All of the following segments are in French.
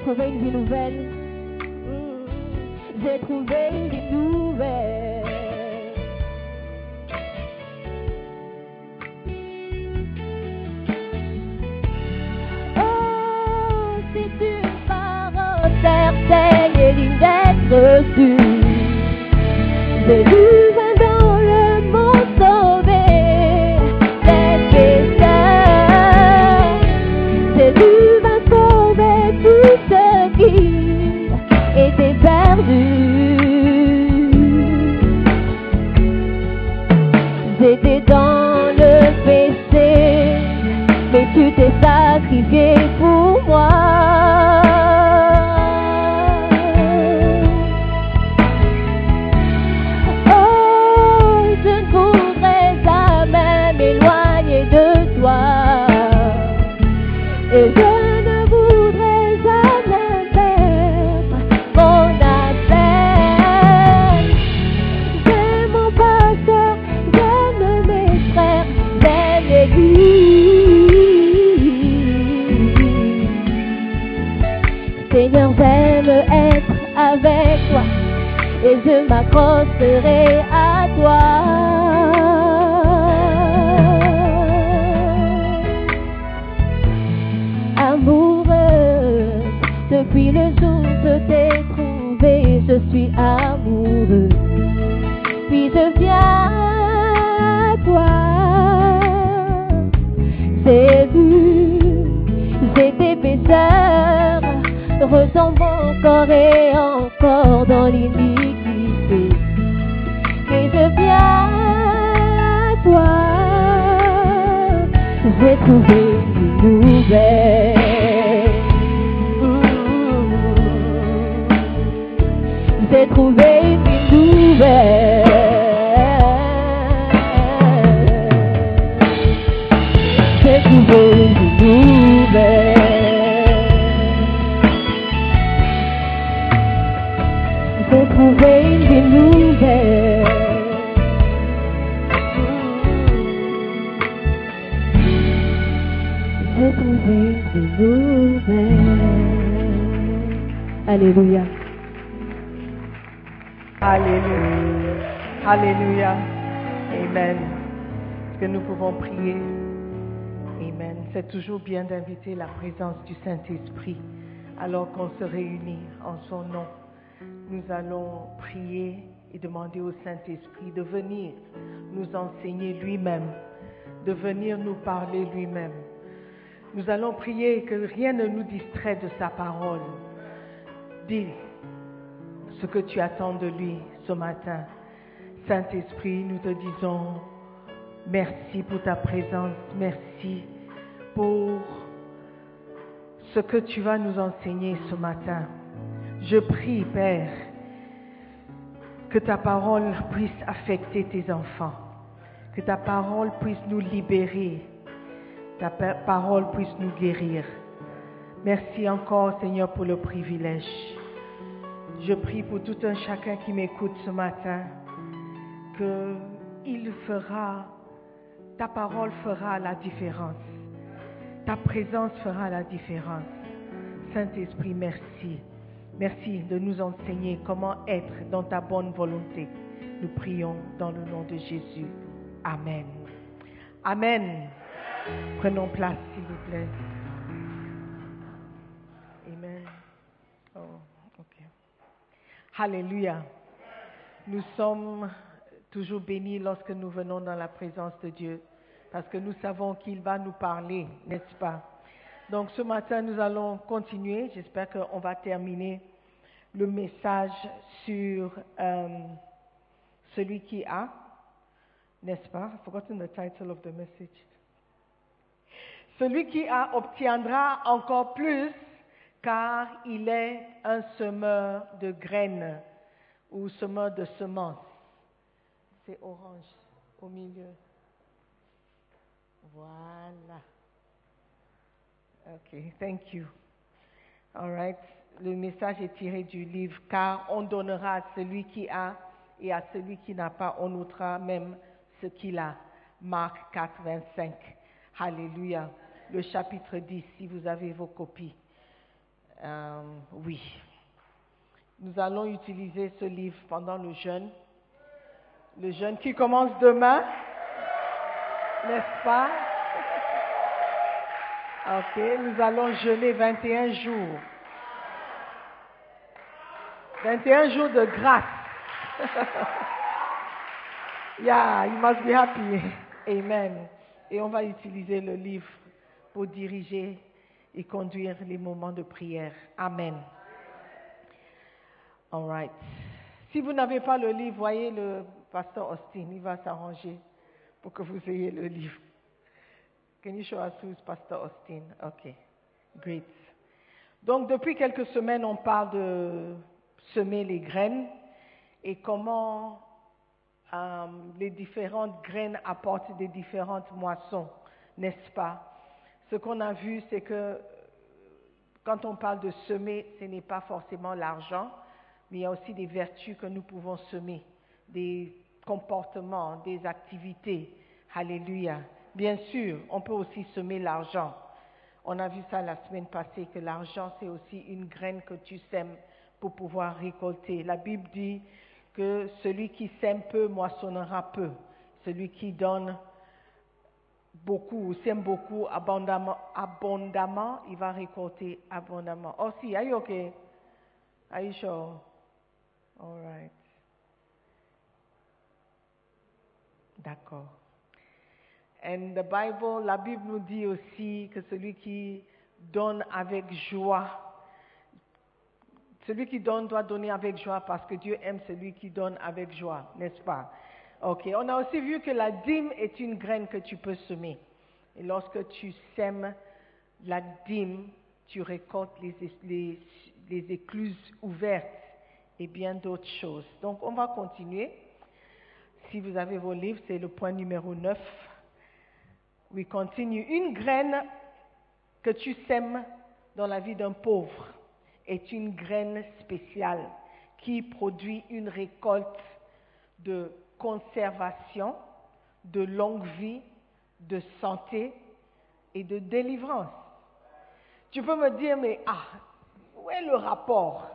J'ai trouvé une vie nouvelle. J'ai trouvé une vie nouvelle. Oh, c'est une parole certaine et l'une d'être reçue. J'ai trouvé une nouvelle. J'ai toujours bien d'inviter la présence du Saint-Esprit alors qu'on se réunit en son nom. Nous allons prier et demander au Saint-Esprit de venir nous enseigner lui-même, de venir nous parler lui-même. Nous allons prier que rien ne nous distrait de sa parole. Dis ce que tu attends de lui ce matin. Saint-Esprit, nous te disons merci pour ta présence, merci pour ce que tu vas nous enseigner ce matin. Je prie, Père, que ta parole puisse affecter tes enfants, que ta parole puisse nous libérer, ta pa- parole puisse nous guérir. Merci encore, Seigneur, pour le privilège. Je prie pour tout un chacun qui m'écoute ce matin, que il fera, ta parole fera la différence. Ta présence fera la différence. Saint-Esprit, merci. Merci de nous enseigner comment être dans ta bonne volonté. Nous prions dans le nom de Jésus. Amen. Amen. Prenons place, s'il vous plaît. Amen. Oh, ok. Alléluia. Nous sommes toujours bénis lorsque nous venons dans la présence de Dieu, parce que nous savons qu'il va nous parler, n'est-ce pas? Donc ce matin, nous allons continuer. J'espère qu'on va terminer le message sur euh, celui qui a, n'est-ce pas? I've forgotten the title of the message. Celui qui a obtiendra encore plus, car il est un semeur de graines ou semeur de semences. C'est orange au milieu. Voilà. Ok, thank you. All right. Le message est tiré du livre Car on donnera à celui qui a et à celui qui n'a pas, on ôtera même ce qu'il a. Marc 4, 25. Alléluia. Le chapitre 10, si vous avez vos copies. Euh, oui. Nous allons utiliser ce livre pendant le jeûne. Le jeûne qui commence demain, pas Ok, nous allons jeûner 21 jours. 21 jours de grâce. yeah, you must be happy. Amen. Et on va utiliser le livre pour diriger et conduire les moments de prière. Amen. All right. Si vous n'avez pas le livre, voyez le pasteur Austin, il va s'arranger pour que vous ayez le livre. Can you show us who's Pastor Austin? Okay, great. Donc depuis quelques semaines, on parle de semer les graines et comment euh, les différentes graines apportent des différentes moissons, n'est-ce pas? Ce qu'on a vu, c'est que quand on parle de semer, ce n'est pas forcément l'argent, mais il y a aussi des vertus que nous pouvons semer, des comportements, des activités. Alléluia. Bien sûr, on peut aussi semer l'argent. On a vu ça la semaine passée, que l'argent, c'est aussi une graine que tu sèmes pour pouvoir récolter. La Bible dit que celui qui sème peu moissonnera peu. Celui qui donne beaucoup ou sème beaucoup abondamment, abondamment, il va récolter abondamment. Oh si, are you okay? Are you sure? All right. D'accord. And the Bible, la Bible nous dit aussi que celui qui donne avec joie, celui qui donne doit donner avec joie parce que Dieu aime celui qui donne avec joie, n'est-ce pas? Ok. On a aussi vu que la dîme est une graine que tu peux semer. Et lorsque tu sèmes la dîme, tu récoltes les, les, les écluses ouvertes et bien d'autres choses. Donc on va continuer. Si vous avez vos livres, c'est le point numéro 9. We continue. Une graine que tu sèmes dans la vie d'un pauvre est une graine spéciale qui produit une récolte de conservation, de longue vie, de santé et de délivrance. Tu peux me dire, mais ah, où est le rapport?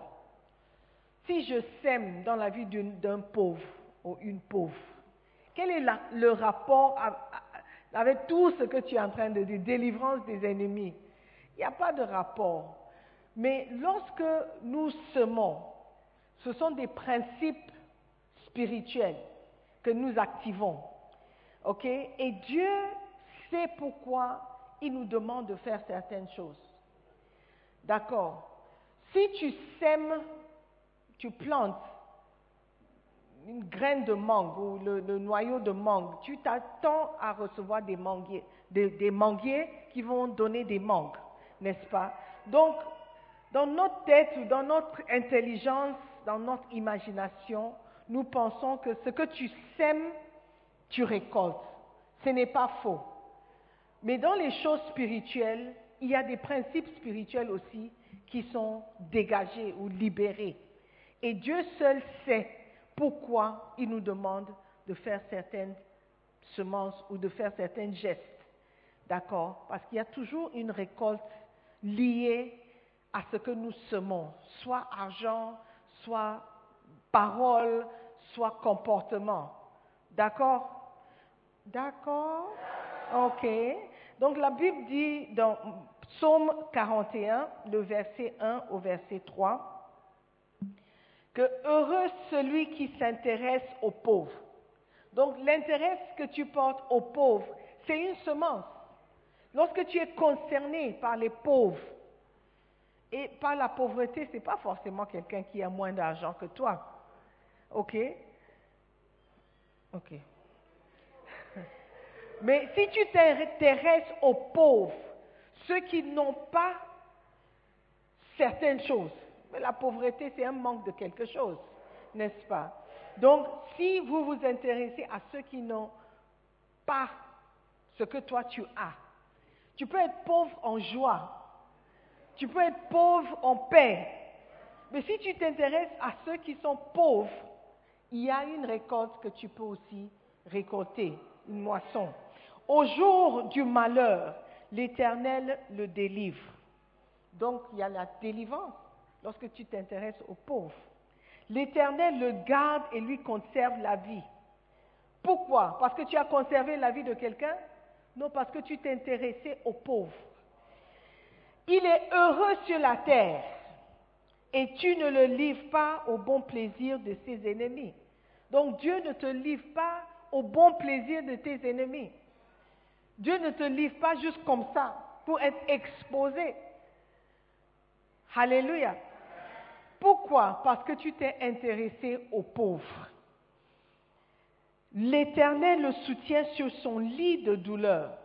Si je sème dans la vie d'un pauvre ou une pauvre, quel est le rapport avec tout ce que tu es en train de dire, délivrance des ennemis Il n'y a pas de rapport. Mais lorsque nous semons, ce sont des principes spirituels que nous activons. OK? Et Dieu sait pourquoi il nous demande de faire certaines choses. D'accord? Si tu sèmes, tu plantes une graine de mangue ou le, noyau de mangue, tu t'attends à recevoir des manguiers, des, manguiers qui vont donner des mangues, n'est-ce pas? Donc, dans notre tête ou dans notre intelligence, dans notre imagination, nous pensons que ce que tu sèmes, tu récoltes. Ce n'est pas faux. Mais dans les choses spirituelles, il y a des principes spirituels aussi qui sont dégagés ou libérés. Et Dieu seul sait pourquoi il nous demande de faire certaines semences ou de faire certains gestes. D'accord? Parce qu'il y a toujours une récolte liée à ce que nous semons, soit argent, soit parole, soit comportement. D'accord? D'accord? Ok. Donc la Bible dit dans Psaume 41, le verset 1 au verset 3, que heureux celui qui s'intéresse aux pauvres. Donc l'intérêt que tu portes aux pauvres, c'est une semence. Lorsque tu es concerné par les pauvres et par la pauvreté, ce n'est pas forcément quelqu'un qui a moins d'argent que toi. OK? OK. Mais si tu t'intéresses aux pauvres, ceux qui n'ont pas certaines choses, la pauvreté, c'est un manque de quelque chose, n'est-ce pas? Donc, si vous vous intéressez à ceux qui n'ont pas ce que toi tu as, tu peux être pauvre en joie, tu peux être pauvre en paix, mais si tu t'intéresses à ceux qui sont pauvres, il y a une récolte que tu peux aussi récolter, une moisson. Au jour du malheur, l'Éternel le délivre. Donc il y a la délivrance lorsque tu t'intéresses aux pauvres. L'Éternel le garde et lui conserve la vie. Pourquoi? Parce que tu as conservé la vie de quelqu'un? Non, parce que tu t'es intéressé aux pauvres. Il est heureux sur la terre et tu ne le livres pas au bon plaisir de ses ennemis. Donc Dieu ne te livre pas au bon plaisir de tes ennemis. Dieu ne te livre pas juste comme ça pour être exposé. Alléluia. Pourquoi? Parce que tu t'es intéressé aux pauvres. L'Éternel le soutient sur son lit de douleur.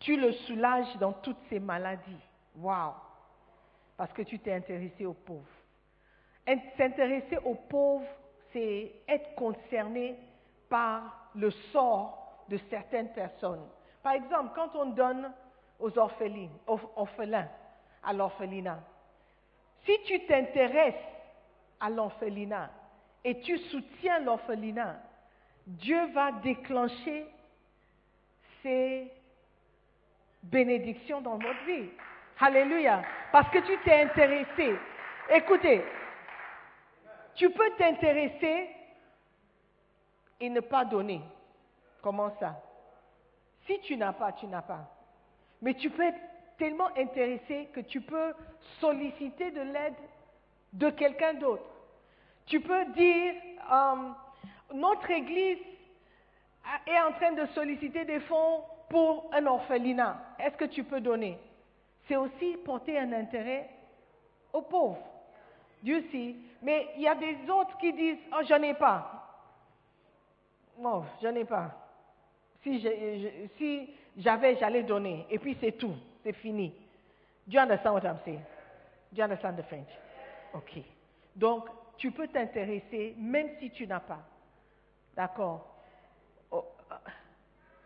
Tu le soulages dans toutes ses maladies. Waouh Parce que tu t'es intéressé aux pauvres. S'intéresser aux pauvres, c'est être concerné par le sort de certaines personnes. Par exemple, quand on donne aux orphelins, orphelins à l'orphelinat, si tu t'intéresses à l'orphelinat et tu soutiens l'orphelinat, Dieu va déclencher ses bénédictions dans votre vie. Alléluia. Parce que tu t'es intéressé. Écoutez, tu peux t'intéresser et ne pas donner. Comment ça? Si tu n'as pas, tu n'as pas. Mais tu peux tellement intéressé que tu peux solliciter de l'aide de quelqu'un d'autre. Tu peux dire, euh, notre Église est en train de solliciter des fonds pour un orphelinat. Est-ce que tu peux donner? C'est aussi porter un intérêt aux pauvres. Dieu sait. Mais il y a des autres qui disent, oh, j'en ai pas. Non, j'en ai pas. Si, j'avais, j'allais donner. Et puis c'est tout. C'est fini. Do you understand what I'm saying? Do you understand the French? OK. Donc, tu peux t'intéresser même si tu n'as pas. D'accord? Oh, uh,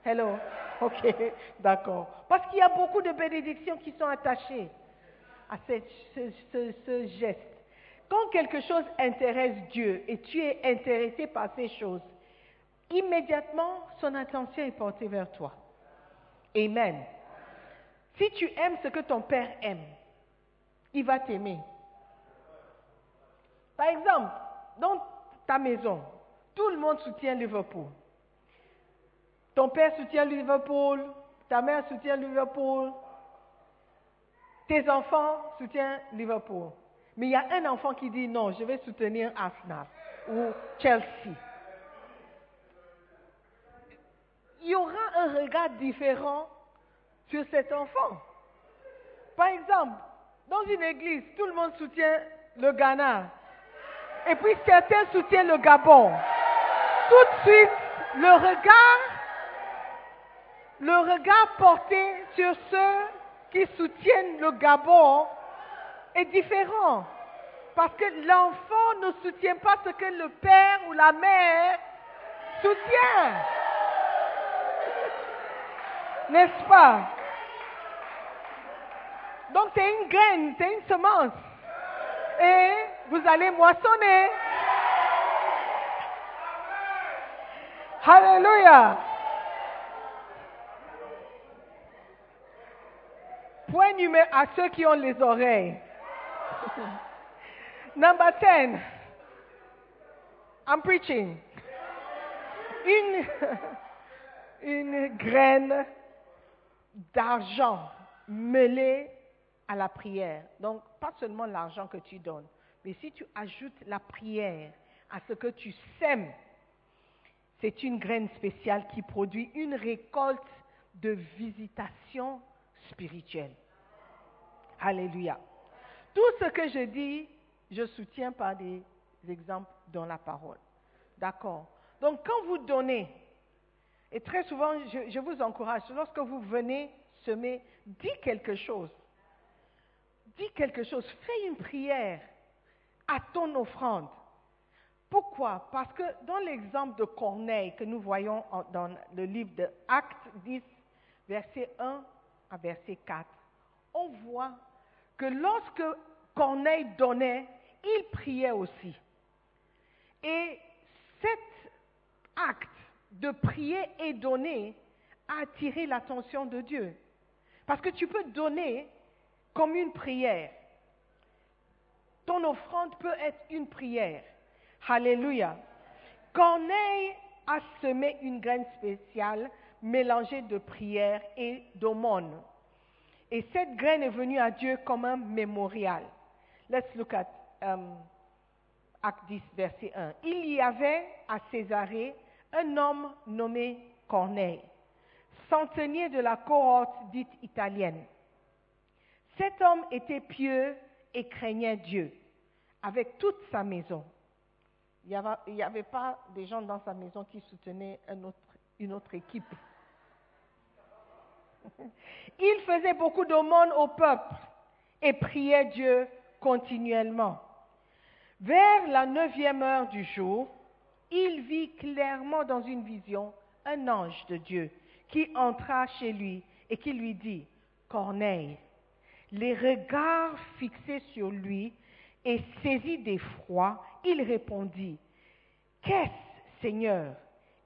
hello? OK. D'accord. Parce qu'il y a beaucoup de bénédictions qui sont attachées à ce- ce geste. Quand quelque chose intéresse Dieu et tu es intéressé par ces choses, immédiatement son attention est portée vers toi. Amen. Si tu aimes ce que ton père aime, il va t'aimer. Par exemple, dans ta maison, tout le monde soutient Liverpool. Ton père soutient Liverpool, ta mère soutient Liverpool, tes enfants soutiennent Liverpool. Mais il y a un enfant qui dit non, je vais soutenir Arsenal ou Chelsea. Il y aura un regard différent sur cet enfant. Par exemple, dans une église, tout le monde soutient le Ghana. Et puis certains soutiennent le Gabon. Tout de suite, le regard, le regard porté sur ceux qui soutiennent le Gabon est différent. Parce que l'enfant ne soutient pas ce que le père ou la mère soutient. N'est-ce pas? Donc c'est une graine, c'est une semence. Et vous allez moissonner. Alléluia. Point numéro à ceux qui ont les oreilles. Number 10. I'm preaching. Une, une graine d'argent mêlée à la prière. Donc, pas seulement l'argent que tu donnes, mais si tu ajoutes la prière à ce que tu sèmes, c'est une graine spéciale qui produit une récolte de visitation spirituelle. Alléluia. Tout ce que je dis, je soutiens par des exemples dans la parole. D'accord Donc quand vous donnez, et très souvent, je, je vous encourage, lorsque vous venez semer, dis quelque chose. Dis quelque chose. Fais une prière à ton offrande. Pourquoi? Parce que dans l'exemple de Corneille que nous voyons dans le livre de Actes 10, verset 1 à verset 4, on voit que lorsque Corneille donnait, il priait aussi. Et cet acte de prier et donner a attiré l'attention de Dieu. Parce que tu peux donner comme une prière. Ton offrande peut être une prière. Alléluia. Corneille a semé une graine spéciale mélangée de prière et d'aumône. Et cette graine est venue à Dieu comme un mémorial. Let's look at um, Acte 10, verset 1. Il y avait à Césarée un homme nommé Corneille, centenier de la cohorte dite italienne. Cet homme était pieux et craignait Dieu avec toute sa maison. Il n'y avait, pas des gens dans sa maison qui soutenaient une autre équipe. Il faisait beaucoup d'aumônes au peuple et priait Dieu continuellement. Vers la neuvième heure du jour, il vit clairement dans une vision un ange de Dieu qui entra chez lui et qui lui dit, Corneille, les regards fixés sur lui et saisi d'effroi, il répondit, Qu'est-ce, Seigneur?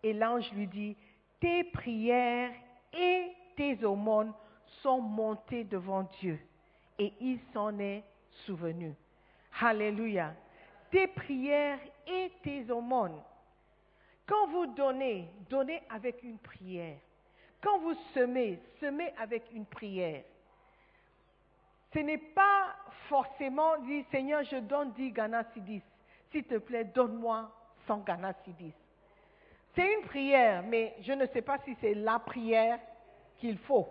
Et l'ange lui dit, Tes prières et tes aumônes sont montées devant Dieu, et il s'en est souvenu. Alléluia. Tes prières et tes aumônes. Quand vous donnez, donnez avec une prière. Quand vous semez, semez avec une prière. Ce n'est pas forcément dire Seigneur, je donne 10 Ghana Sidis. S'il te plaît, donne-moi 100 Ghana Sidis. C'est une prière, mais je ne sais pas si c'est la prière qu'il faut.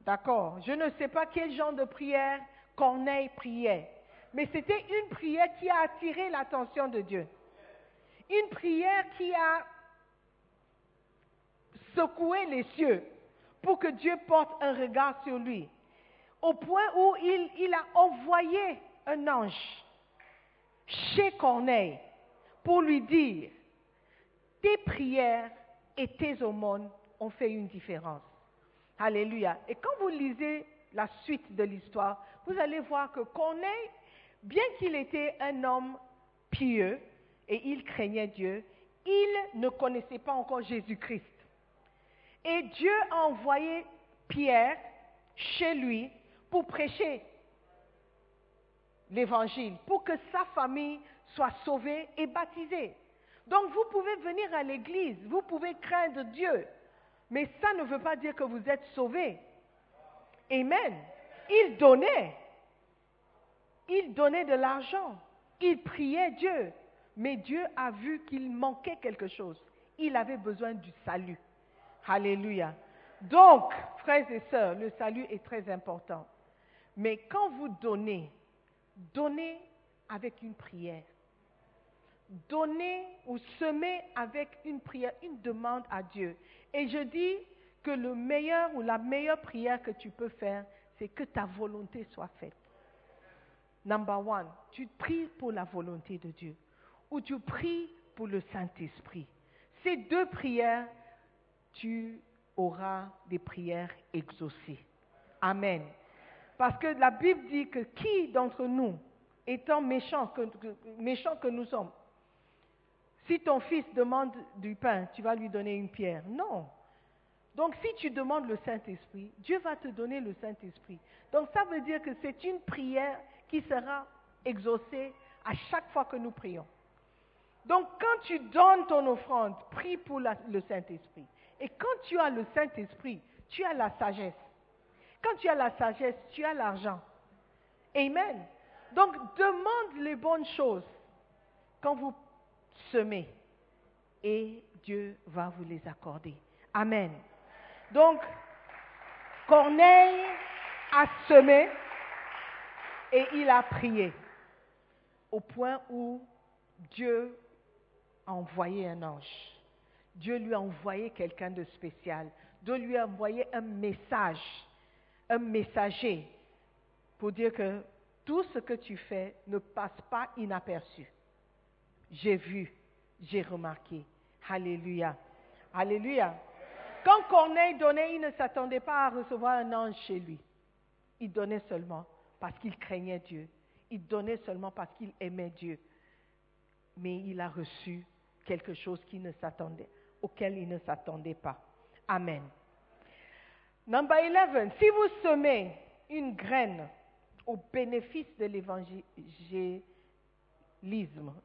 D'accord Je ne sais pas quel genre de prière Corneille priait. Mais c'était une prière qui a attiré l'attention de Dieu. Une prière qui a secoué les cieux pour que Dieu porte un regard sur lui. Au point où il, a envoyé un ange chez Corneille pour lui dire, tes prières et tes aumônes ont fait une différence. Alléluia. Et quand vous lisez la suite de l'histoire, vous allez voir que Corneille, bien qu'il était un homme pieux et il craignait Dieu, il ne connaissait pas encore Jésus-Christ. Et Dieu a envoyé Pierre chez lui pour prêcher l'évangile, pour que sa famille soit sauvée et baptisée. Donc vous pouvez venir à l'église, vous pouvez craindre Dieu, mais ça ne veut pas dire que vous êtes sauvé. Amen. Il donnait, il donnait de l'argent, il priait Dieu, mais Dieu a vu qu'il manquait quelque chose. Il avait besoin du salut. Alléluia. Donc, frères et sœurs, le salut est très important. Mais quand vous donnez, donnez avec une prière. Donnez ou semez avec une prière, une demande à Dieu. Et je dis que le meilleur ou la meilleure prière que tu peux faire, c'est que ta volonté soit faite. Number one, tu pries pour la volonté de Dieu ou tu pries pour le Saint-Esprit. Ces deux prières, tu auras des prières exaucées. Amen. Parce que la Bible dit que qui d'entre nous, étant méchants que nous sommes, si ton fils demande du pain, tu vas lui donner une pierre Non. Donc si tu demandes le Saint-Esprit, Dieu va te donner le Saint-Esprit. Donc ça veut dire que c'est une prière qui sera exaucée à chaque fois que nous prions. Donc quand tu donnes ton offrande, prie pour le Saint-Esprit. Et quand tu as le Saint-Esprit, tu as la sagesse. Quand tu as la sagesse, tu as l'argent. Amen. Donc demande les bonnes choses quand vous semez et Dieu va vous les accorder. Amen. Donc, Corneille a semé et il a prié au point où Dieu a envoyé un ange. Dieu lui a envoyé quelqu'un de spécial. Dieu lui a envoyé un message, un messager pour dire que tout ce que tu fais ne passe pas inaperçu. J'ai vu, j'ai remarqué. Alléluia. Alléluia. Quand Corneille donnait, il ne s'attendait pas à recevoir un ange chez lui. Il donnait seulement parce qu'il craignait Dieu. Il donnait seulement parce qu'il aimait Dieu. Mais il a reçu quelque chose qui ne s'attendait, auquel il ne s'attendait pas. Amen. Number 11. Si vous semez une graine au bénéfice de l'évangélisme,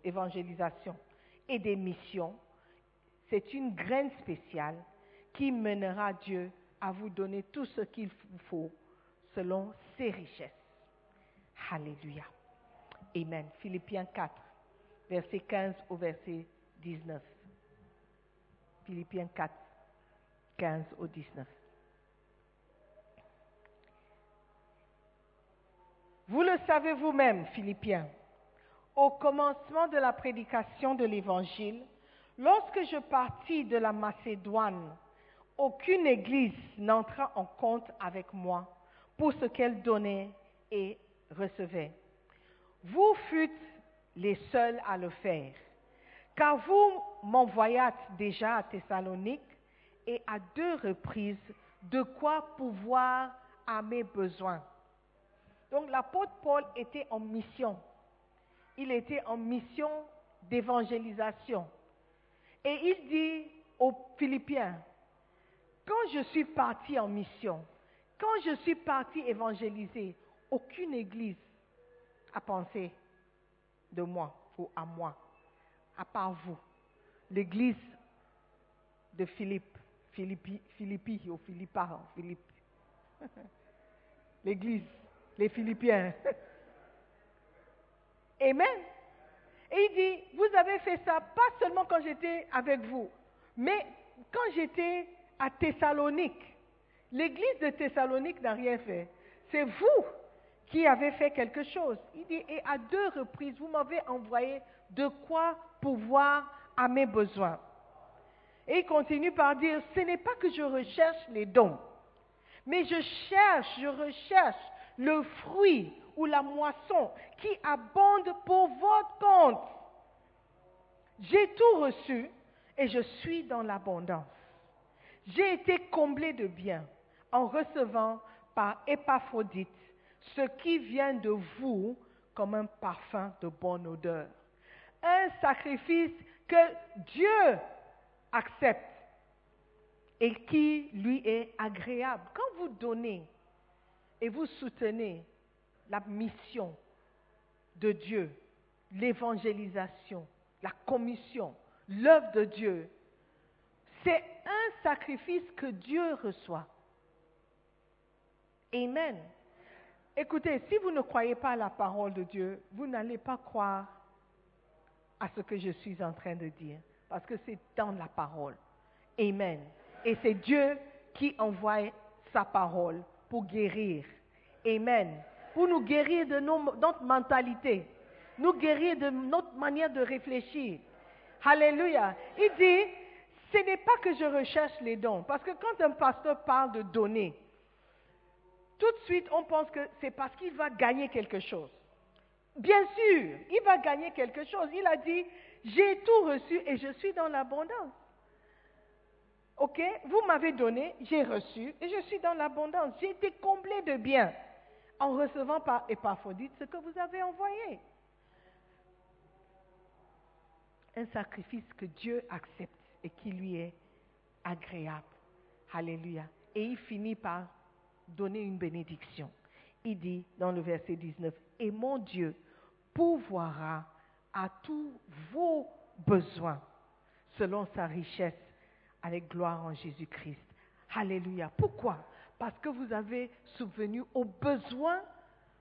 évangélisation et des missions, c'est une graine spéciale qui mènera Dieu à vous donner tout ce qu'il vous faut selon ses richesses. Alléluia. Amen. Philippiens 4, verset 15 au verset 19. Philippiens 4, 15 au 19. Vous le savez vous-même, Philippiens, au commencement de la prédication de l'Évangile, lorsque je partis de la Macédoine, aucune église n'entra en compte avec moi pour ce qu'elle donnait et recevait. Vous fûtes les seuls à le faire, car vous m'envoyâtes déjà à Thessalonique et à deux reprises de quoi pouvoir à mes besoins. Donc l'apôtre Paul était en mission. Il était en mission d'évangélisation. Et il dit aux Philippiens, quand je suis parti en mission, quand je suis parti évangéliser, aucune église a pensé de moi ou à moi, à part vous. L'église de Philippe, Philippi, Philippi ou Philippa, Philippe. L'église, les Philippiens. Amen. Et il dit, vous avez fait ça pas seulement quand j'étais avec vous, mais quand j'étais à Thessalonique. L'église de Thessalonique n'a rien fait. C'est vous qui avez fait quelque chose. Il dit, et à deux reprises, vous m'avez envoyé de quoi pouvoir à mes besoins. Et il continue par dire, ce n'est pas que je recherche les dons. Mais je cherche, je recherche le fruit ou la moisson qui abonde pour votre compte. J'ai tout reçu et je suis dans l'abondance. J'ai été comblé de bien en recevant par Épaphrodite ce qui vient de vous comme un parfum de bonne odeur. Un sacrifice que Dieu accepte et qui lui est agréable. Quand vous donnez et vous soutenez la mission de Dieu, l'évangélisation, la commission, l'œuvre de Dieu, c'est un sacrifice que Dieu reçoit. Amen. Écoutez, si vous ne croyez pas à la parole de Dieu, vous n'allez pas croire à ce que je suis en train de dire, parce que c'est dans la parole. Amen. Et c'est Dieu qui envoie sa parole pour guérir. Amen. Pour nous guérir de notre mentalité, nous guérir de notre manière de réfléchir. Alléluia. Il dit, ce n'est pas que je recherche les dons, parce que quand un pasteur parle de donner, tout de suite on pense que c'est parce qu'il va gagner quelque chose. Bien sûr, il va gagner quelque chose. Il a dit, j'ai tout reçu et je suis dans l'abondance. OK Vous m'avez donné, j'ai reçu et je suis dans l'abondance. J'ai été comblé de biens en recevant par Épaphrodite ce que vous avez envoyé. Un sacrifice que Dieu accepte et qui lui est agréable. Alléluia. Et il finit par donner une bénédiction. Il dit dans le verset 19, Et mon Dieu pourvoira à tous vos besoins selon sa richesse avec gloire en Jésus-Christ. Alléluia. Pourquoi? Parce que vous avez souvenu aux besoins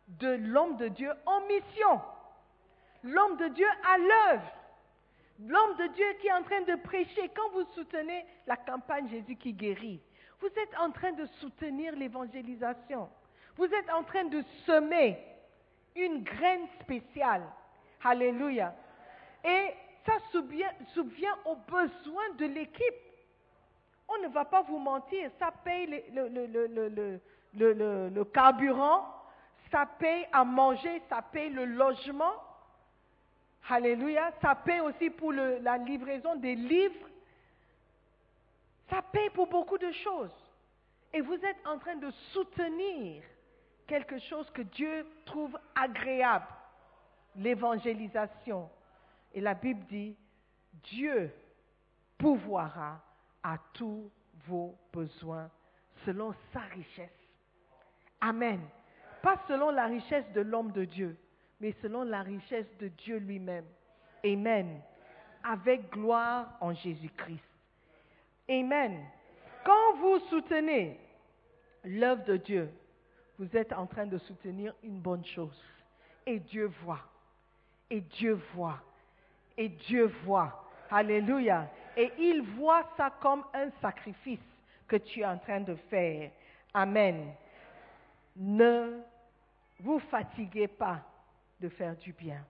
de l'homme de Dieu en mission. L'homme de Dieu à l'œuvre. L'homme de Dieu qui est en train de prêcher. Quand vous soutenez la campagne Jésus qui guérit, vous êtes en train de soutenir l'évangélisation. Vous êtes en train de semer une graine spéciale. Alléluia. Et ça souvient, aux besoins de l'équipe. On ne va pas vous mentir, ça paye le, carburant, ça paye à manger, ça paye le logement. Alléluia. Ça paye aussi pour la livraison des livres. Ça paye pour beaucoup de choses. Et vous êtes en train de soutenir quelque chose que Dieu trouve agréable, l'évangélisation. Et la Bible dit, Dieu pouvoira à tous vos besoins selon sa richesse. Amen. Pas selon la richesse de l'homme de Dieu, mais selon la richesse de Dieu lui-même. Amen. Avec gloire en Jésus-Christ. Amen. Quand vous soutenez l'œuvre de Dieu, vous êtes en train de soutenir une bonne chose. Et Dieu voit. Et Dieu voit. Et Dieu voit. Alléluia. Et il voit ça comme un sacrifice que tu es en train de faire. Amen. Ne vous fatiguez pas de faire du bien.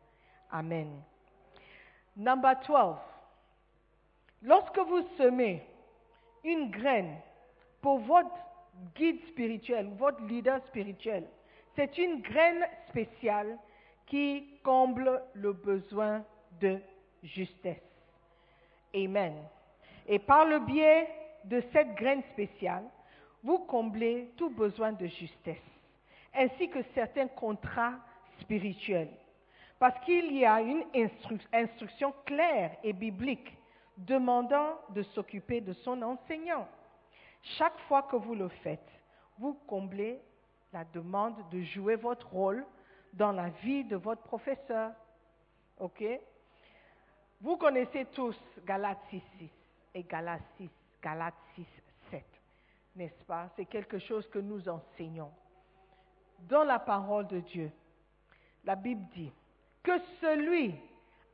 Amen. Number 12. Lorsque vous semez, une graine pour votre guide spirituel, votre leader spirituel. C'est une graine spéciale qui comble le besoin de justesse. Amen. Et par le biais de cette graine spéciale, vous comblez tout besoin de justesse, ainsi que certains contrats spirituels. Parce qu'il y a une instruction claire et biblique demandant de s'occuper de son enseignant. Chaque fois que vous le faites, vous comblez la demande de jouer votre rôle dans la vie de votre professeur. OK? Vous connaissez tous Galates 6, 6 et Galates 6, Galates 6, 7. N'est-ce pas? C'est quelque chose que nous enseignons. Dans la parole de Dieu, la Bible dit que celui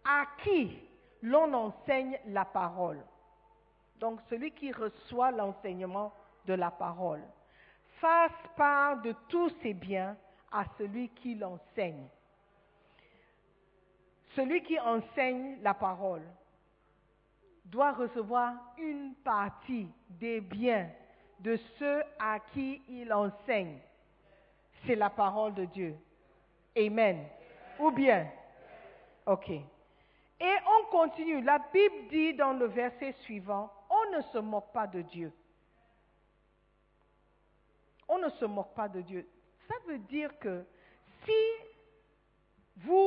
à qui l'on enseigne la parole. Donc celui qui reçoit l'enseignement de la parole fasse part de tous ses biens à celui qui l'enseigne. Celui qui enseigne la parole doit recevoir une partie des biens de ceux à qui il enseigne. C'est la parole de Dieu. Amen. Ou bien Ok. Et on continue. La Bible dit dans le verset suivant, on ne se moque pas de Dieu. On ne se moque pas de Dieu. Ça veut dire que si vous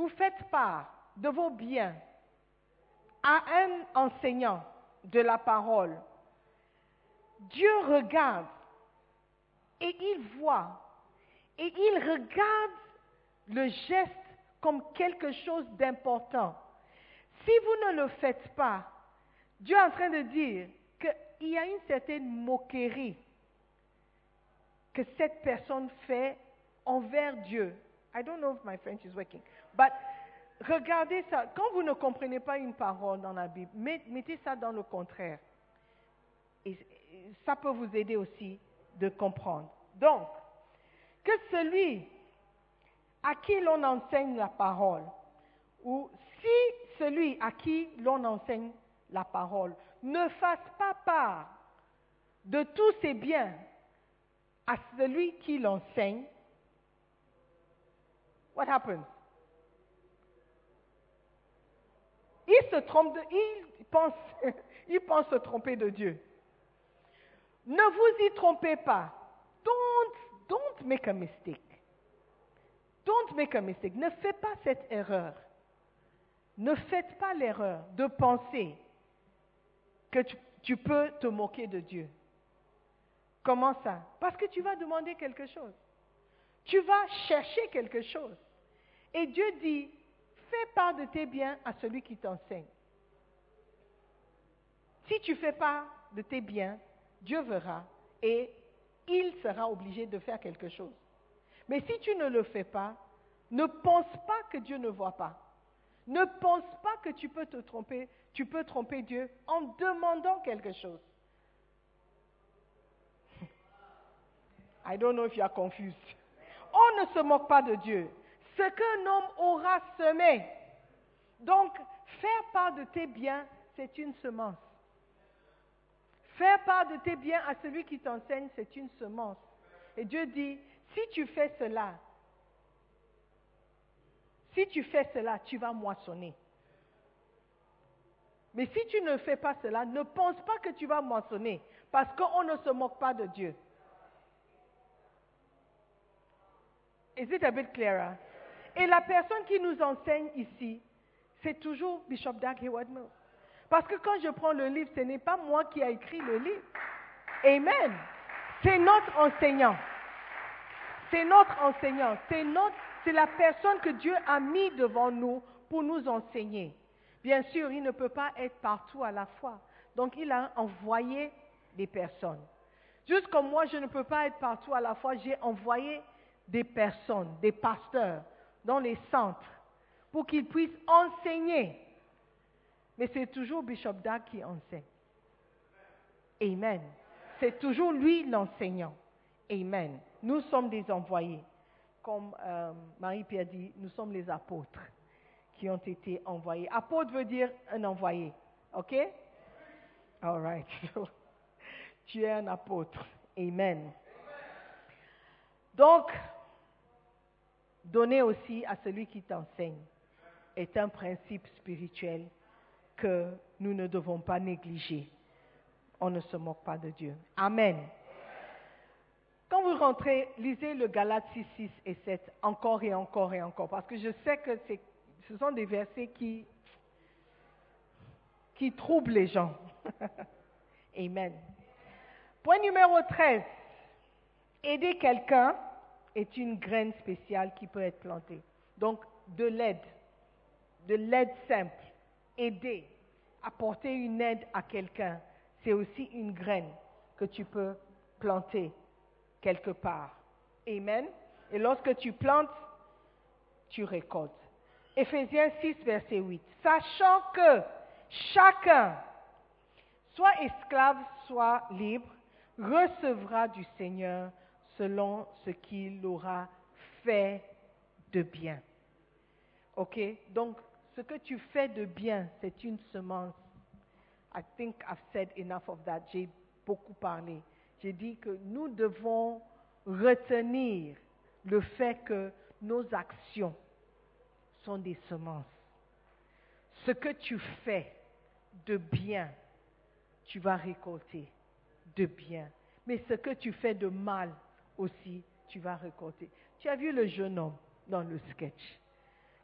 vous faites part de vos biens à un enseignant de la parole, Dieu regarde et il voit et il regarde le geste comme quelque chose d'important. Si vous ne le faites pas, Dieu est en train de dire qu'il y a une certaine moquerie que cette personne fait envers Dieu. I don't know if my French is working, but regardez ça. Quand vous ne comprenez pas une parole dans la Bible, mettez ça dans le contraire. Et ça peut vous aider aussi de comprendre. Donc, que celui à qui l'on enseigne la parole, ou si celui à qui l'on enseigne la parole ne fasse pas part de tous ses biens à celui qui l'enseigne, what happens? Il se pense, se tromper de Dieu. Ne vous y trompez pas. Don't, don't make a mistake. Don't make a mistake. Ne faites pas cette erreur. Ne faites pas l'erreur de penser que tu, peux te moquer de Dieu. Comment ça? Parce que tu vas demander quelque chose. Tu vas chercher quelque chose. Et Dieu dit, fais part de tes biens à celui qui t'enseigne. Si tu fais part de tes biens, Dieu verra et il sera obligé de faire quelque chose. Mais si tu ne le fais pas, ne pense pas que Dieu ne voit pas. Ne pense pas que tu peux te tromper, tu peux tromper Dieu en demandant quelque chose. I don't know if you are confused. On ne se moque pas de Dieu. Ce qu'un homme aura semé. Donc, faire part de tes biens, c'est une semence. Faire part de tes biens à celui qui t'enseigne, c'est une semence. Et Dieu dit, si tu fais cela, si tu fais cela, tu vas moissonner. Mais si tu ne fais pas cela, ne pense pas que tu vas moissonner, parce qu'on ne se moque pas de Dieu. Is it a bit clearer? Et la personne qui nous enseigne ici, c'est toujours Bishop Doug Hayward. Parce que quand je prends le livre, ce n'est pas moi qui ai écrit le livre. Amen. C'est notre enseignant. C'est notre enseignant. C'est notre c'est la personne que Dieu a mis devant nous pour nous enseigner. Bien sûr, il ne peut pas être partout à la fois. Donc, il a envoyé des personnes. Juste comme moi, je ne peux pas être partout à la fois, j'ai envoyé des personnes, des pasteurs, dans les centres, pour qu'ils puissent enseigner. Mais c'est toujours Bishop Dag qui enseigne. Amen. C'est toujours lui l'enseignant. Amen. Nous sommes des envoyés comme euh, Marie-Pierre dit, nous sommes les apôtres qui ont été envoyés. Apôtre veut dire un envoyé. OK? All right. tu es un apôtre. Amen. Donc, donner aussi à celui qui t'enseigne est un principe spirituel que nous ne devons pas négliger. On ne se moque pas de Dieu. Amen. Quand vous rentrez, lisez le Galate 6, 6 et 7 encore et encore et encore, parce que je sais que ce sont des versets qui, qui troublent les gens. Amen. Point numéro 13. Aider quelqu'un est une graine spéciale qui peut être plantée. Donc, de l'aide, de l'aide simple, aider, apporter une aide à quelqu'un, c'est aussi une graine que tu peux planter quelque part. Amen. Et lorsque tu plantes, tu récoltes. Éphésiens 6, verset 8. Sachant que chacun, soit esclave, soit libre, recevra du Seigneur selon ce qu'il aura fait de bien. OK? Donc, ce que tu fais de bien, c'est une semence. I think I've said enough of that. J'ai beaucoup parlé. J'ai dit que nous devons retenir le fait que nos actions sont des semences. Ce que tu fais de bien, tu vas récolter de bien. Mais ce que tu fais de mal aussi, tu vas récolter. Tu as vu le jeune homme dans le sketch.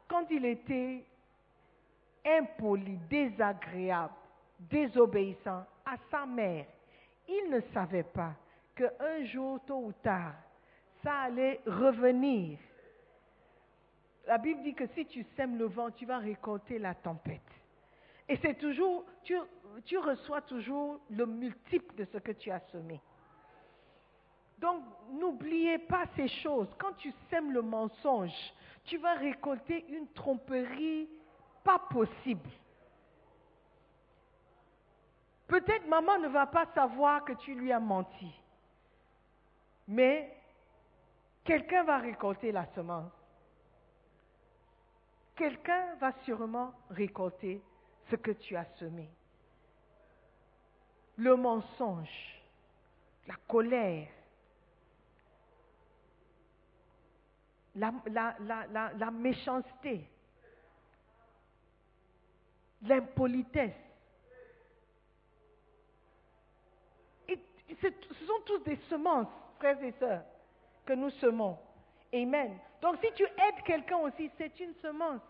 Quand il était impoli, désagréable, désobéissant à sa mère, il ne savait pas qu'un jour, tôt ou tard, ça allait revenir. La Bible dit que si tu sèmes le vent, tu vas récolter la tempête. Et c'est toujours, tu, tu reçois toujours le multiple de ce que tu as semé. Donc, n'oubliez pas ces choses. Quand tu sèmes le mensonge, tu vas récolter une tromperie pas possible. Peut-être maman ne va pas savoir que tu lui as menti, mais quelqu'un va récolter la semence. Quelqu'un va sûrement récolter ce que tu as semé. Le mensonge, la colère, la, méchanceté, l'impolitesse. ce sont tous des semences, frères et sœurs, que nous semons. Amen. Donc si tu aides quelqu'un aussi, c'est une semence.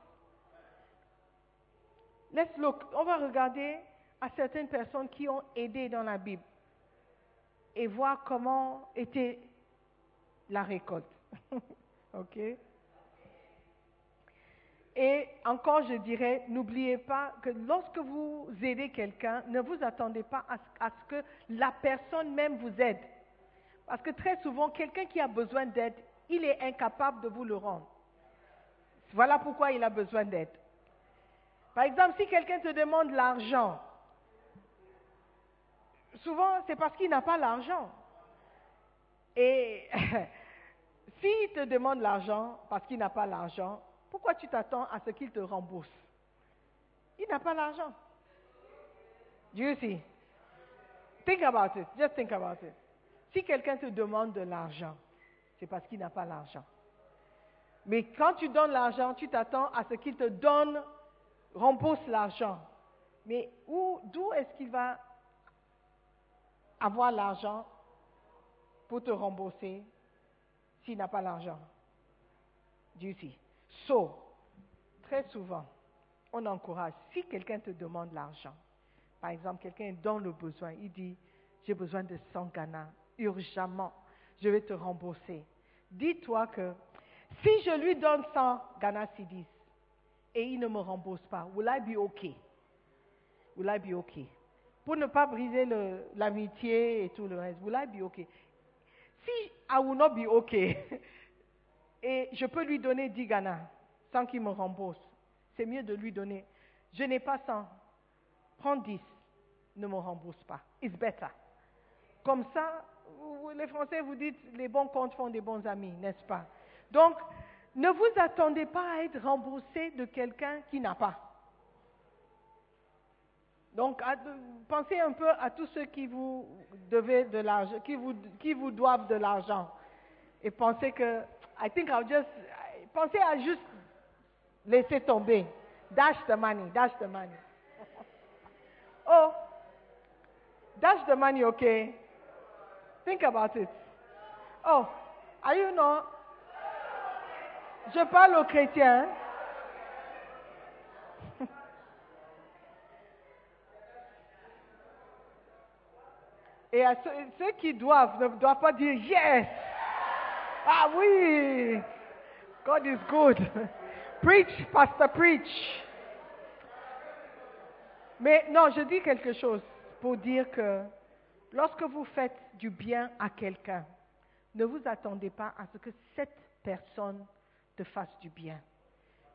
Let's look. On va regarder à certaines personnes qui ont aidé dans la Bible et voir comment était la récolte. ok? Et encore, je dirais, n'oubliez pas que lorsque vous aidez quelqu'un, ne vous attendez pas à ce, que la personne même vous aide. Parce que très souvent, quelqu'un qui a besoin d'aide, il est incapable de vous le rendre. Voilà pourquoi il a besoin d'aide. Par exemple, si quelqu'un te demande l'argent, souvent c'est parce qu'il n'a pas l'argent. Et s'il te demande l'argent parce qu'il n'a pas l'argent, pourquoi tu t'attends à ce qu'il te rembourse? Il n'a pas l'argent. Do you see? Think about it. Just think about it. Si quelqu'un te demande de l'argent, c'est parce qu'il n'a pas l'argent. Mais quand tu donnes l'argent, tu t'attends à ce qu'il te donne, rembourse l'argent. Mais d'où est-ce qu'il va avoir l'argent pour te rembourser? S'il n'a pas l'argent? See? So, très souvent, on encourage, si quelqu'un te demande l'argent, par exemple, quelqu'un est dans le besoin, il dit, j'ai besoin de 100 Ghana, urgemment, je vais te rembourser. Dis-toi que si je lui donne 100 Ghana Cedis et il ne me rembourse pas, will I be okay? Will I be okay? Pour ne pas briser l'amitié et tout le reste, will I be okay? Si I will not be okay, et je peux lui donner 10 Ghana sans qu'il me rembourse. C'est mieux de lui donner. Je n'ai pas 100. Prends 10. Ne me rembourse pas. It's better. Comme ça, les Français vous dites, les bons comptes font des bons amis, n'est-ce pas? Donc, ne vous attendez pas à être remboursé de quelqu'un qui n'a pas. Donc, pensez un peu à tous ceux qui vous devez de l'argent, qui vous, vous doivent de l'argent. Et pensez que I think I'll just, pensez à juste laisser tomber. Dash the money, dash the money. oh, dash the money, okay? Think about it. Oh, are you not? Je parle aux chrétiens. Et ceux, ceux qui doivent ne doivent pas dire yes. Ah oui, God is good. Preach, pastor, preach. Mais non, je dis quelque chose pour dire que lorsque vous faites du bien à quelqu'un, ne vous attendez pas à ce que cette personne te fasse du bien.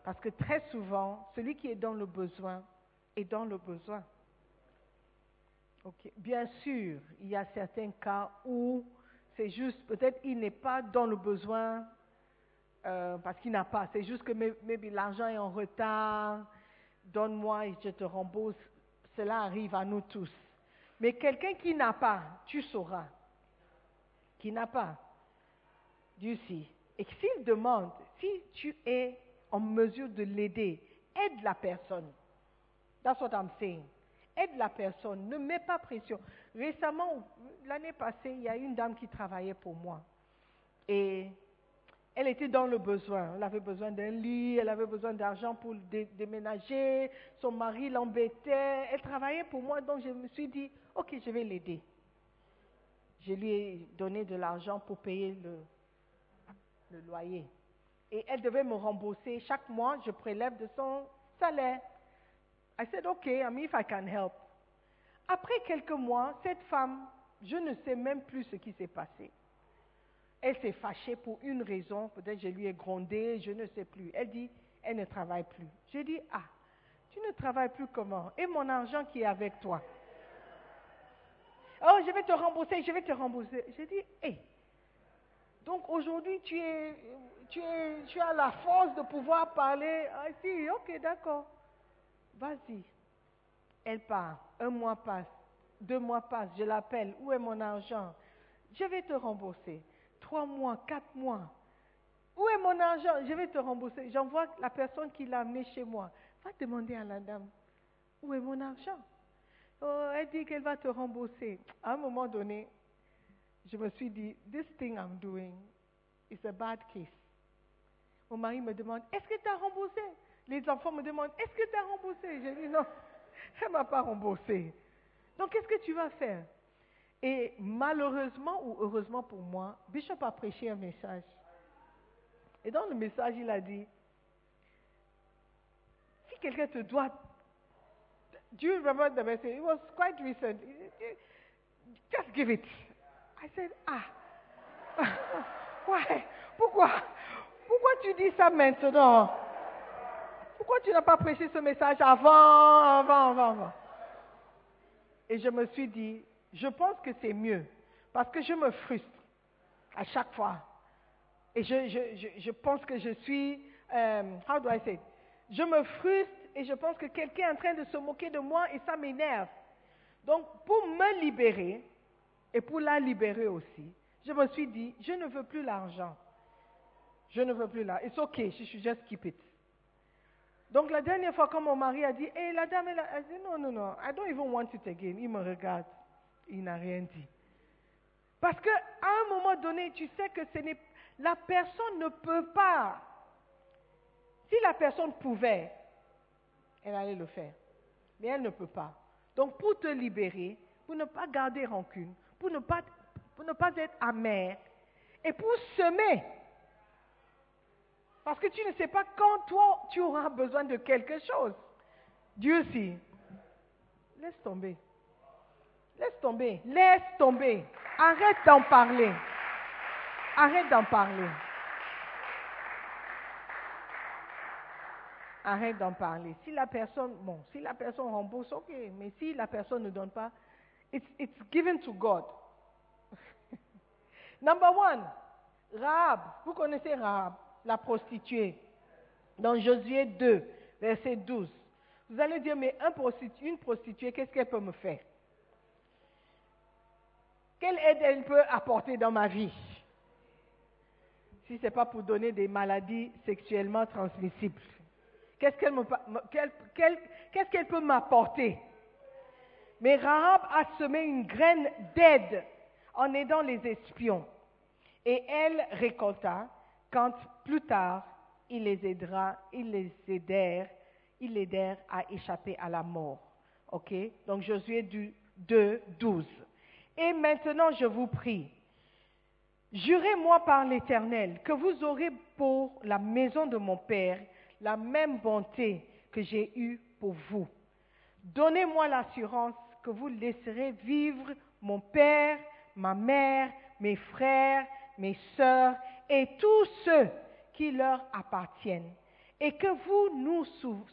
Parce que très souvent, celui qui est dans le besoin est dans le besoin. Bien sûr, il y a certains cas où c'est juste, peut-être il n'est pas dans le besoin euh, parce qu'il n'a pas. C'est juste que maybe l'argent est en retard. donne-moi et je te rembourse, cela arrive à nous tous. Mais quelqu'un qui n'a pas, tu sauras. Qui n'a pas, Dieu sait. Et s'il demande, si tu es en mesure de l'aider, aide la personne. That's what I'm saying. Aide la personne, ne mets pas pression. Récemment, l'année passée, il y a une dame qui travaillait pour moi. Et elle était dans le besoin. Elle avait besoin d'un lit, elle avait besoin d'argent pour déménager. Son mari l'embêtait. Elle travaillait pour moi, donc je me suis dit, ok, je vais l'aider. Je lui ai donné de l'argent pour payer le, le loyer. Et elle devait me rembourser. Chaque mois, je prélève de son salaire. I said, okay, I mean, if I can help. Après quelques mois, cette femme, je ne sais même plus ce qui s'est passé. Elle s'est fâchée pour une raison, peut-être je lui ai grondé, je ne sais plus. Elle dit, elle ne travaille plus. J'ai dit, ah, tu ne travailles plus comment? Et mon argent qui est avec toi? Oh, je vais te rembourser, je vais te rembourser. J'ai dit, hé, donc aujourd'hui tu es, tu es, tu as la force de pouvoir parler. Ah si, ok, d'accord. Vas-y. Elle part. Un mois passe. Deux mois passent. Je l'appelle. Où est mon argent? Je vais te rembourser trois mois, quatre mois. Où est mon argent? Je vais te rembourser. J'envoie la personne qui l'a amené chez moi. Va demander à la dame, où est mon argent? Oh, Elle dit qu'elle va te rembourser. À un moment donné, je me suis dit, this thing I'm doing is a bad case. Mon mari me demande, est-ce que tu as remboursé? Les enfants me demandent, est-ce que tu as remboursé? Je dis, non, elle ne m'a pas remboursé. Donc, qu'est-ce que tu vas faire? Et malheureusement ou heureusement pour moi, Bishop a prêché un message. Et dans le message, il a dit, si quelqu'un te doit, do you remember the message? It was quite recent. Just give it. I said, ah, why? Pourquoi? Pourquoi tu dis ça maintenant? Pourquoi tu n'as pas prêché ce message avant, avant, avant, avant? Et je me suis dit, je pense que c'est mieux parce que je me frustre à chaque fois. Et je, je, je, pense que je suis, euh, how do I say Je me frustre et je pense que quelqu'un est en train de se moquer de moi et ça m'énerve. Donc, pour me libérer et pour la libérer aussi, je me suis dit, je ne veux plus l'argent. Je ne veux plus l'argent. It's okay, je should just keep it. Donc, la dernière fois, quand mon mari a dit, hey, la dame, elle a dit, non, non, non, I don't even want it again. Il me regarde il n'a rien dit. Parce qu'à un moment donné, tu sais que la personne ne peut pas. Si la personne pouvait, elle allait le faire. Mais elle ne peut pas. Donc pour te libérer, pour ne pas garder rancune, pour ne pas, pour ne pas être amer, et pour semer. Parce que tu ne sais pas quand toi tu auras besoin de quelque chose. Dieu sait. Laisse tomber. Laisse tomber, laisse tomber. Arrête d'en parler. Arrête d'en parler. Arrête d'en parler. Si la personne, bon, si la personne rembourse, ok, mais si la personne ne donne pas, it's, it's given to God. Number one, Rahab. Vous connaissez Rahab, la prostituée. Dans Josué 2, verset 12. Vous allez dire, mais un une prostituée, qu'est-ce qu'elle peut me faire? Quelle aide elle peut apporter dans ma vie? Si ce n'est pas pour donner des maladies sexuellement transmissibles. Qu'est-ce qu'elle peut m'apporter? Mais Rahab a semé une graine d'aide en aidant les espions. Et elle récolta quand plus tard il les aidera, il les aidèrent, il l'aidèrent à échapper à la mort. Ok? Donc Josué 2, 12. Et maintenant, je vous prie, jurez-moi par l'Éternel que vous aurez pour la maison de mon Père la même bonté que j'ai eue pour vous. Donnez-moi l'assurance que vous laisserez vivre mon Père, ma mère, mes frères, mes sœurs et tous ceux qui leur appartiennent, et que vous nous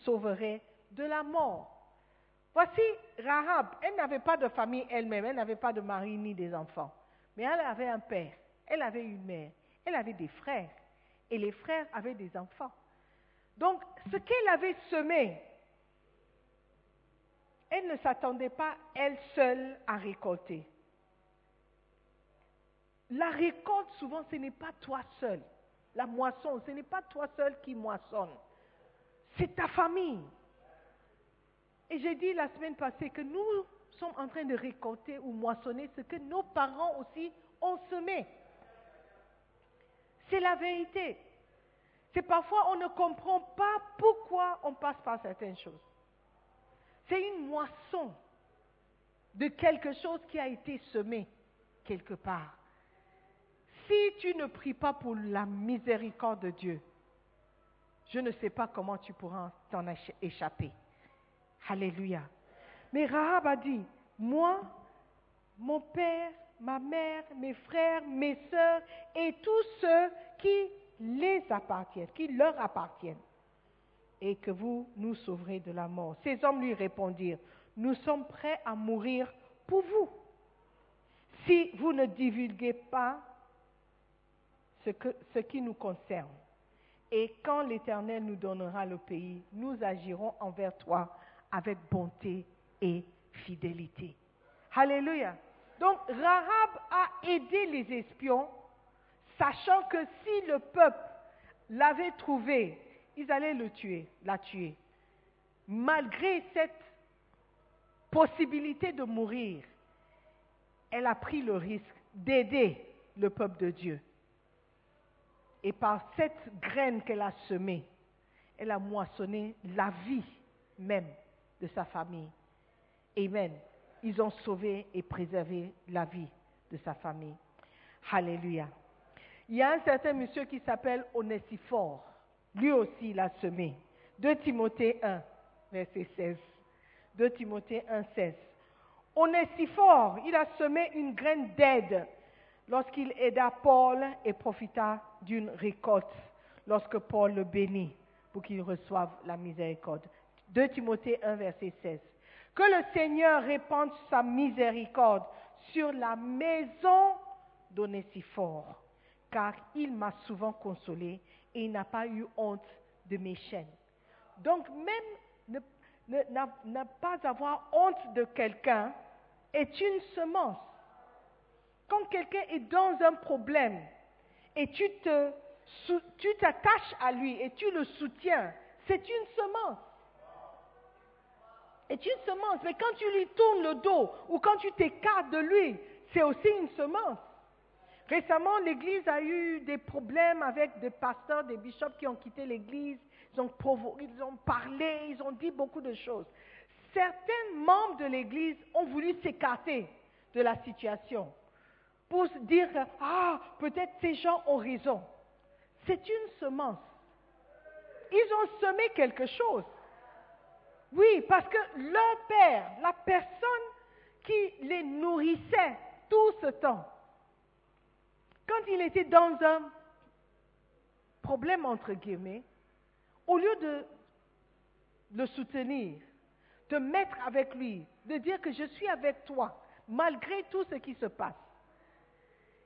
sauverez de la mort. Voici Rahab, elle n'avait pas de famille elle-même, elle n'avait pas de mari ni des enfants. Mais elle avait un père, elle avait une mère, elle avait des frères. Et les frères avaient des enfants. Donc, ce qu'elle avait semé, elle ne s'attendait pas, elle seule, à récolter. La récolte, souvent, ce n'est pas toi seul. La moisson, ce n'est pas toi seul qui moissonne. C'est ta famille. Et j'ai dit la semaine passée que nous sommes en train de récolter ou moissonner ce que nos parents aussi ont semé. C'est la vérité. C'est parfois on ne comprend pas pourquoi on passe par certaines choses. C'est une moisson de quelque chose qui a été semé quelque part. Si tu ne pries pas pour la miséricorde de Dieu, je ne sais pas comment tu pourras t'en échapper. Alléluia. Mais Rahab a dit, moi, mon père, ma mère, mes frères, mes sœurs et tous ceux qui les appartiennent, qui leur appartiennent, et que vous nous sauverez de la mort. Ces hommes lui répondirent, nous sommes prêts à mourir pour vous. Si vous ne divulguez pas ce, qui nous concerne, et quand l'Éternel nous donnera le pays, nous agirons envers toi avec bonté et fidélité. Alléluia. Donc Rahab a aidé les espions, sachant que si le peuple l'avait trouvé, ils allaient le tuer, la tuer. Malgré cette possibilité de mourir, elle a pris le risque d'aider le peuple de Dieu. Et par cette graine qu'elle a semée, elle a moissonné la vie même de sa famille. Amen. Ils ont sauvé et préservé la vie de sa famille. Alléluia. Il y a un certain monsieur qui s'appelle Onésiphore. Lui aussi, il a semé. 2 Timothée 1, verset 16. 2 Timothée 1, 16. Onésiphore, il a semé une graine d'aide lorsqu'il aida Paul et profita d'une récolte lorsque Paul le bénit pour qu'il reçoive la miséricorde. 2 Timothée 1, verset 16. Que le Seigneur répande sa miséricorde sur la maison d'Onésiphore, car il m'a souvent consolé et il n'a pas eu honte de mes chaînes. Donc même ne, pas avoir honte de quelqu'un est une semence. Quand quelqu'un est dans un problème et tu tu t'attaches à lui et tu le soutiens, c'est une semence est une semence. Mais quand tu lui tournes le dos ou quand tu t'écartes de lui, c'est aussi une semence. Récemment, l'Église a eu des problèmes avec des pasteurs, des bishops qui ont quitté l'Église. Ils ont parlé, ils ont dit beaucoup de choses. Certains membres de l'Église ont voulu s'écarter de la situation pour dire, ah, peut-être ces gens ont raison. C'est une semence. Ils ont semé quelque chose. Oui, parce que leur père, la personne qui les nourrissait tout ce temps, quand il était dans un problème, entre guillemets, au lieu de le soutenir, de mettre avec lui, de dire que je suis avec toi, malgré tout ce qui se passe,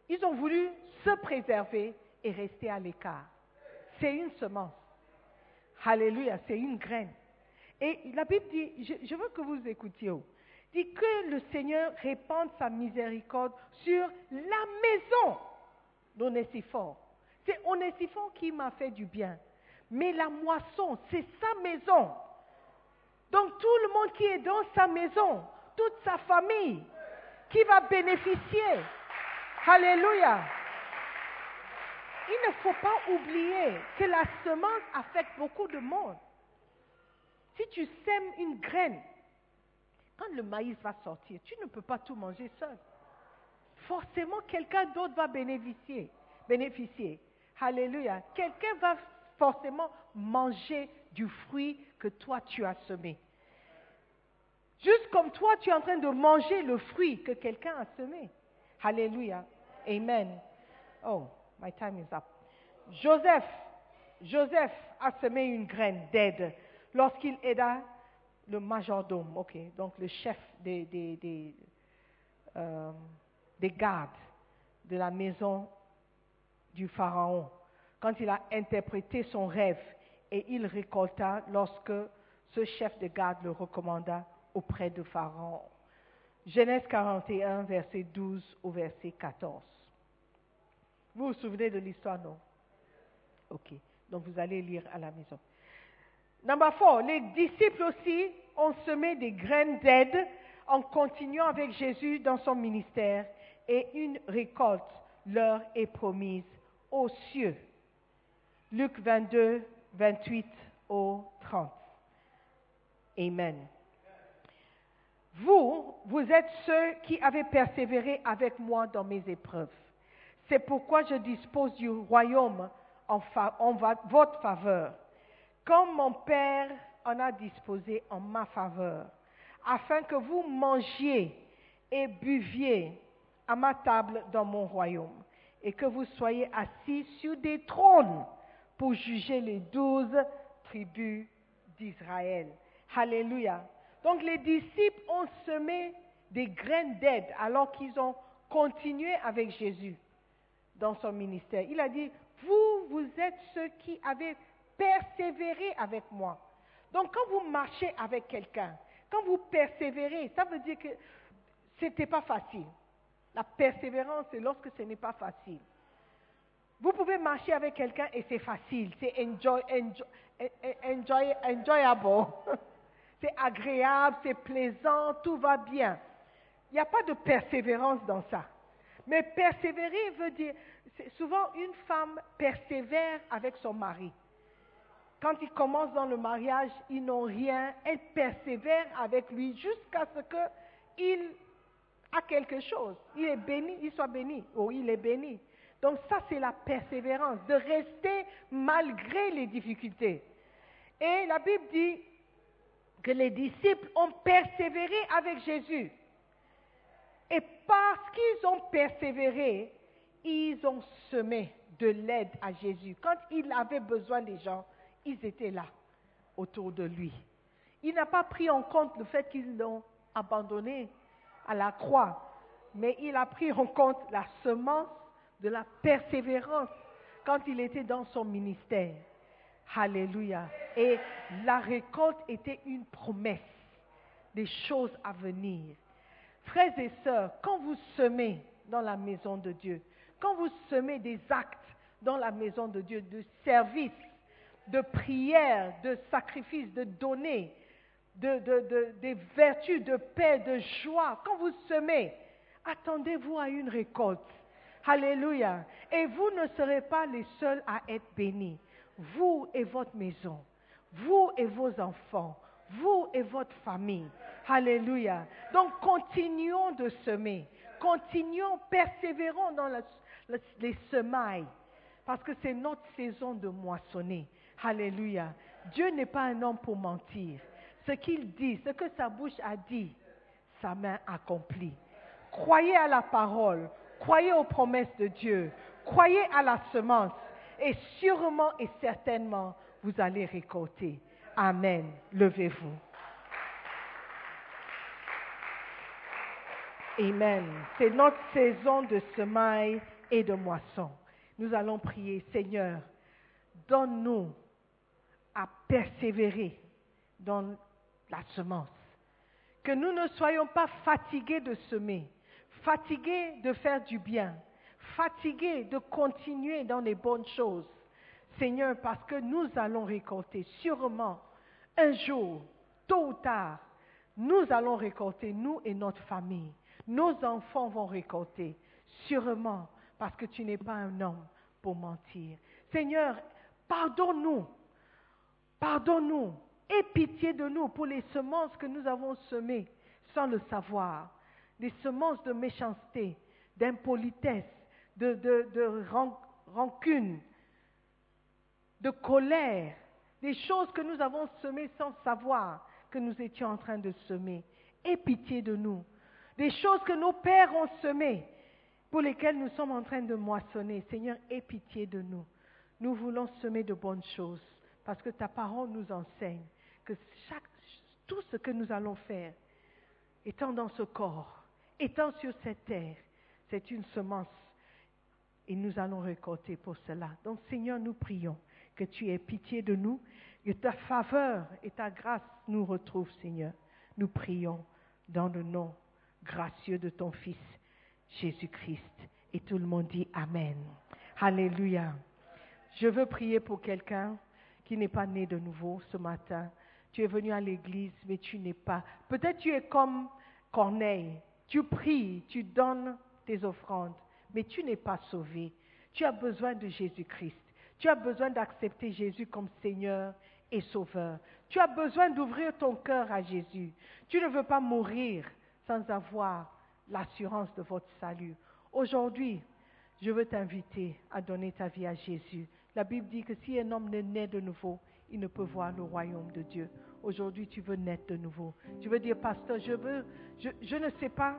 ils ont voulu se préserver et rester à l'écart. C'est une semence. Alléluia, c'est une graine. Et la Bible dit, je, veux que vous écoutiez, dit que le Seigneur répande sa miséricorde sur la maison d'Onésiphore. C'est Onésiphore qui m'a fait du bien. Mais la moisson, c'est sa maison. Donc tout le monde qui est dans sa maison, toute sa famille, qui va bénéficier. Alléluia. Il ne faut pas oublier que la semence affecte beaucoup de monde. Si tu sèmes une graine, quand le maïs va sortir, tu ne peux pas tout manger seul. Forcément, quelqu'un d'autre va bénéficier. bénéficier. Alléluia. Quelqu'un va forcément manger du fruit que toi tu as semé. Juste comme toi, tu es en train de manger le fruit que quelqu'un a semé. Alléluia. Amen. Oh, my time is up. Joseph, Joseph a semé une graine d'aide lorsqu'il aida le majordome, ok, donc le chef des, des, euh, des, gardes de la maison du Pharaon, quand il a interprété son rêve et il récolta lorsque ce chef de garde le recommanda auprès de Pharaon. Genèse 41, verset 12 au verset 14. Vous vous souvenez de l'histoire, non? Ok, donc vous allez lire à la maison. Number four, les disciples aussi ont semé des graines d'aide en continuant avec Jésus dans son ministère et une récolte leur est promise aux cieux. Luc 22, 28 au 30. Amen. Vous, vous êtes ceux qui avez persévéré avec moi dans mes épreuves. C'est pourquoi je dispose du royaume en, votre faveur, comme mon Père en a disposé en ma faveur, afin que vous mangiez et buviez à ma table dans mon royaume, et que vous soyez assis sur des trônes pour juger les douze tribus d'Israël. Alléluia. Donc les disciples ont semé des graines d'aide alors qu'ils ont continué avec Jésus dans son ministère. Il a dit, vous, vous êtes ceux qui avez persévéré avec moi. Donc quand vous marchez avec quelqu'un, quand vous persévérez, ça veut dire que ce n'était pas facile. La persévérance, c'est lorsque ce n'est pas facile. Vous pouvez marcher avec quelqu'un et c'est facile, c'est enjoy, enjoy, enjoyable. c'est agréable, c'est plaisant, tout va bien. Il n'y a pas de persévérance dans ça. Mais persévérer veut dire, souvent une femme persévère avec son mari. Quand ils commencent dans le mariage, ils n'ont rien, elle persévère avec lui jusqu'à ce qu'il a quelque chose. Il est béni, il soit béni, ou il est béni. Donc ça, c'est la persévérance, de rester malgré les difficultés. Et la Bible dit, que les disciples ont persévéré avec Jésus. Et parce qu'ils ont persévéré, ils ont semé de l'aide à Jésus. Quand il avait besoin des gens, ils étaient là, autour de lui. Il n'a pas pris en compte le fait qu'ils l'ont abandonné à la croix, mais il a pris en compte la semence de la persévérance quand il était dans son ministère. Alléluia. Et la récolte était une promesse des choses à venir. Frères et sœurs, quand vous semez dans la maison de Dieu, quand vous semez des actes dans la maison de Dieu, de service, de prière, de sacrifice, de donner, de, des vertus, de paix, de joie, quand vous semez, attendez-vous à une récolte. Alléluia. Et vous ne serez pas les seuls à être bénis vous et votre maison, vous et vos enfants, vous et votre famille. Alléluia. Donc continuons de semer, continuons, persévérons dans les semailles, parce que c'est notre saison de moissonner. Alléluia. Dieu n'est pas un homme pour mentir. Ce qu'il dit, ce que sa bouche a dit, sa main accomplit. Croyez à la parole, croyez aux promesses de Dieu, croyez à la semence et sûrement et certainement, vous allez récolter. Amen. Levez-vous. Amen. C'est notre saison de semaille et de moisson. Nous allons prier, Seigneur, donne-nous à persévérer dans la semence. Que nous ne soyons pas fatigués de semer, fatigués de faire du bien, fatigués de continuer dans les bonnes choses. Seigneur, parce que nous allons récolter sûrement un jour, tôt ou tard, nous allons récolter, nous et notre famille. Nos enfants vont récolter, sûrement, parce que tu n'es pas un homme pour mentir. Seigneur, pardonne-nous, pardonne-nous, aie pitié de nous pour les semences que nous avons semées sans le savoir, des semences de méchanceté, d'impolitesse, de, rancune, de colère, des choses que nous avons semées sans savoir que nous étions en train de semer. Aie pitié de nous. Des choses que nos pères ont semées, pour lesquelles nous sommes en train de moissonner. Seigneur, aie pitié de nous. Nous voulons semer de bonnes choses, parce que ta parole nous enseigne que tout ce que nous allons faire, étant dans ce corps, étant sur cette terre, c'est une semence et nous allons récolter pour cela. Donc Seigneur, nous prions que tu aies pitié de nous, que ta faveur et ta grâce nous retrouvent, Seigneur. Nous prions dans le nom gracieux de ton Fils, Jésus-Christ. Et tout le monde dit Amen. Alléluia. Je veux prier pour quelqu'un qui n'est pas né de nouveau ce matin. Tu es venu à l'église, mais tu n'es pas. Peut-être tu es comme Corneille. Tu pries, tu donnes tes offrandes, mais tu n'es pas sauvé. Tu as besoin de Jésus-Christ. Tu as besoin d'accepter Jésus comme Seigneur et Sauveur. Tu as besoin d'ouvrir ton cœur à Jésus. Tu ne veux pas mourir sans avoir l'assurance de votre salut. Aujourd'hui, je veux t'inviter à donner ta vie à Jésus. La Bible dit que si un homme ne naît de nouveau, il ne peut voir le royaume de Dieu. Aujourd'hui, tu veux naître de nouveau. Tu veux dire, pasteur, je veux, je, je ne sais pas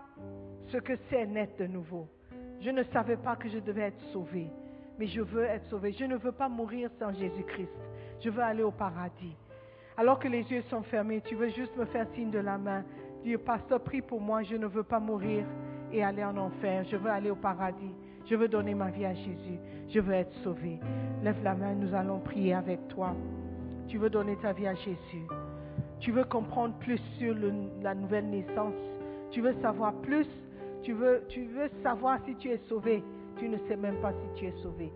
ce que c'est naître de nouveau. Je ne savais pas que je devais être sauvé, mais je veux être sauvé. Je ne veux pas mourir sans Jésus-Christ. Je veux aller au paradis. Alors que les yeux sont fermés, tu veux juste me faire signe de la main. Dire, pasteur, prie pour moi, je ne veux pas mourir et aller en enfer. Je veux aller au paradis. Je veux donner ma vie à Jésus. Je veux être sauvé. Lève la main, nous allons prier avec toi. Tu veux donner ta vie à Jésus. Tu veux comprendre plus sur la nouvelle naissance. Tu veux savoir plus. Tu veux, savoir si tu es sauvé. Tu ne sais même pas si tu es sauvé.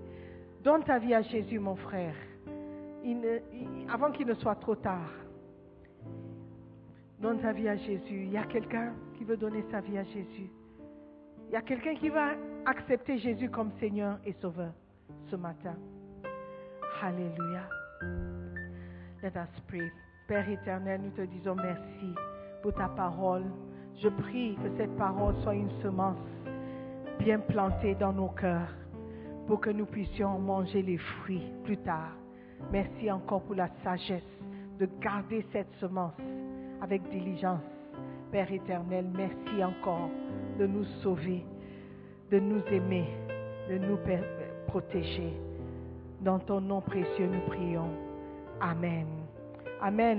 Donne ta vie à Jésus, mon frère. Avant qu'il ne soit trop tard. Donne ta vie à Jésus. Il y a quelqu'un qui veut donner sa vie à Jésus. Il y a quelqu'un qui va accepter Jésus comme Seigneur et Sauveur ce matin. Alléluia. Let us pray. Père éternel, nous te disons merci pour ta parole. Je prie que cette parole soit une semence bien plantée dans nos cœurs pour que nous puissions manger les fruits plus tard. Merci encore pour la sagesse de garder cette semence avec diligence. Père éternel, merci encore de nous sauver, de nous aimer, de nous protéger. Dans ton nom précieux, nous prions. Amen. Amen.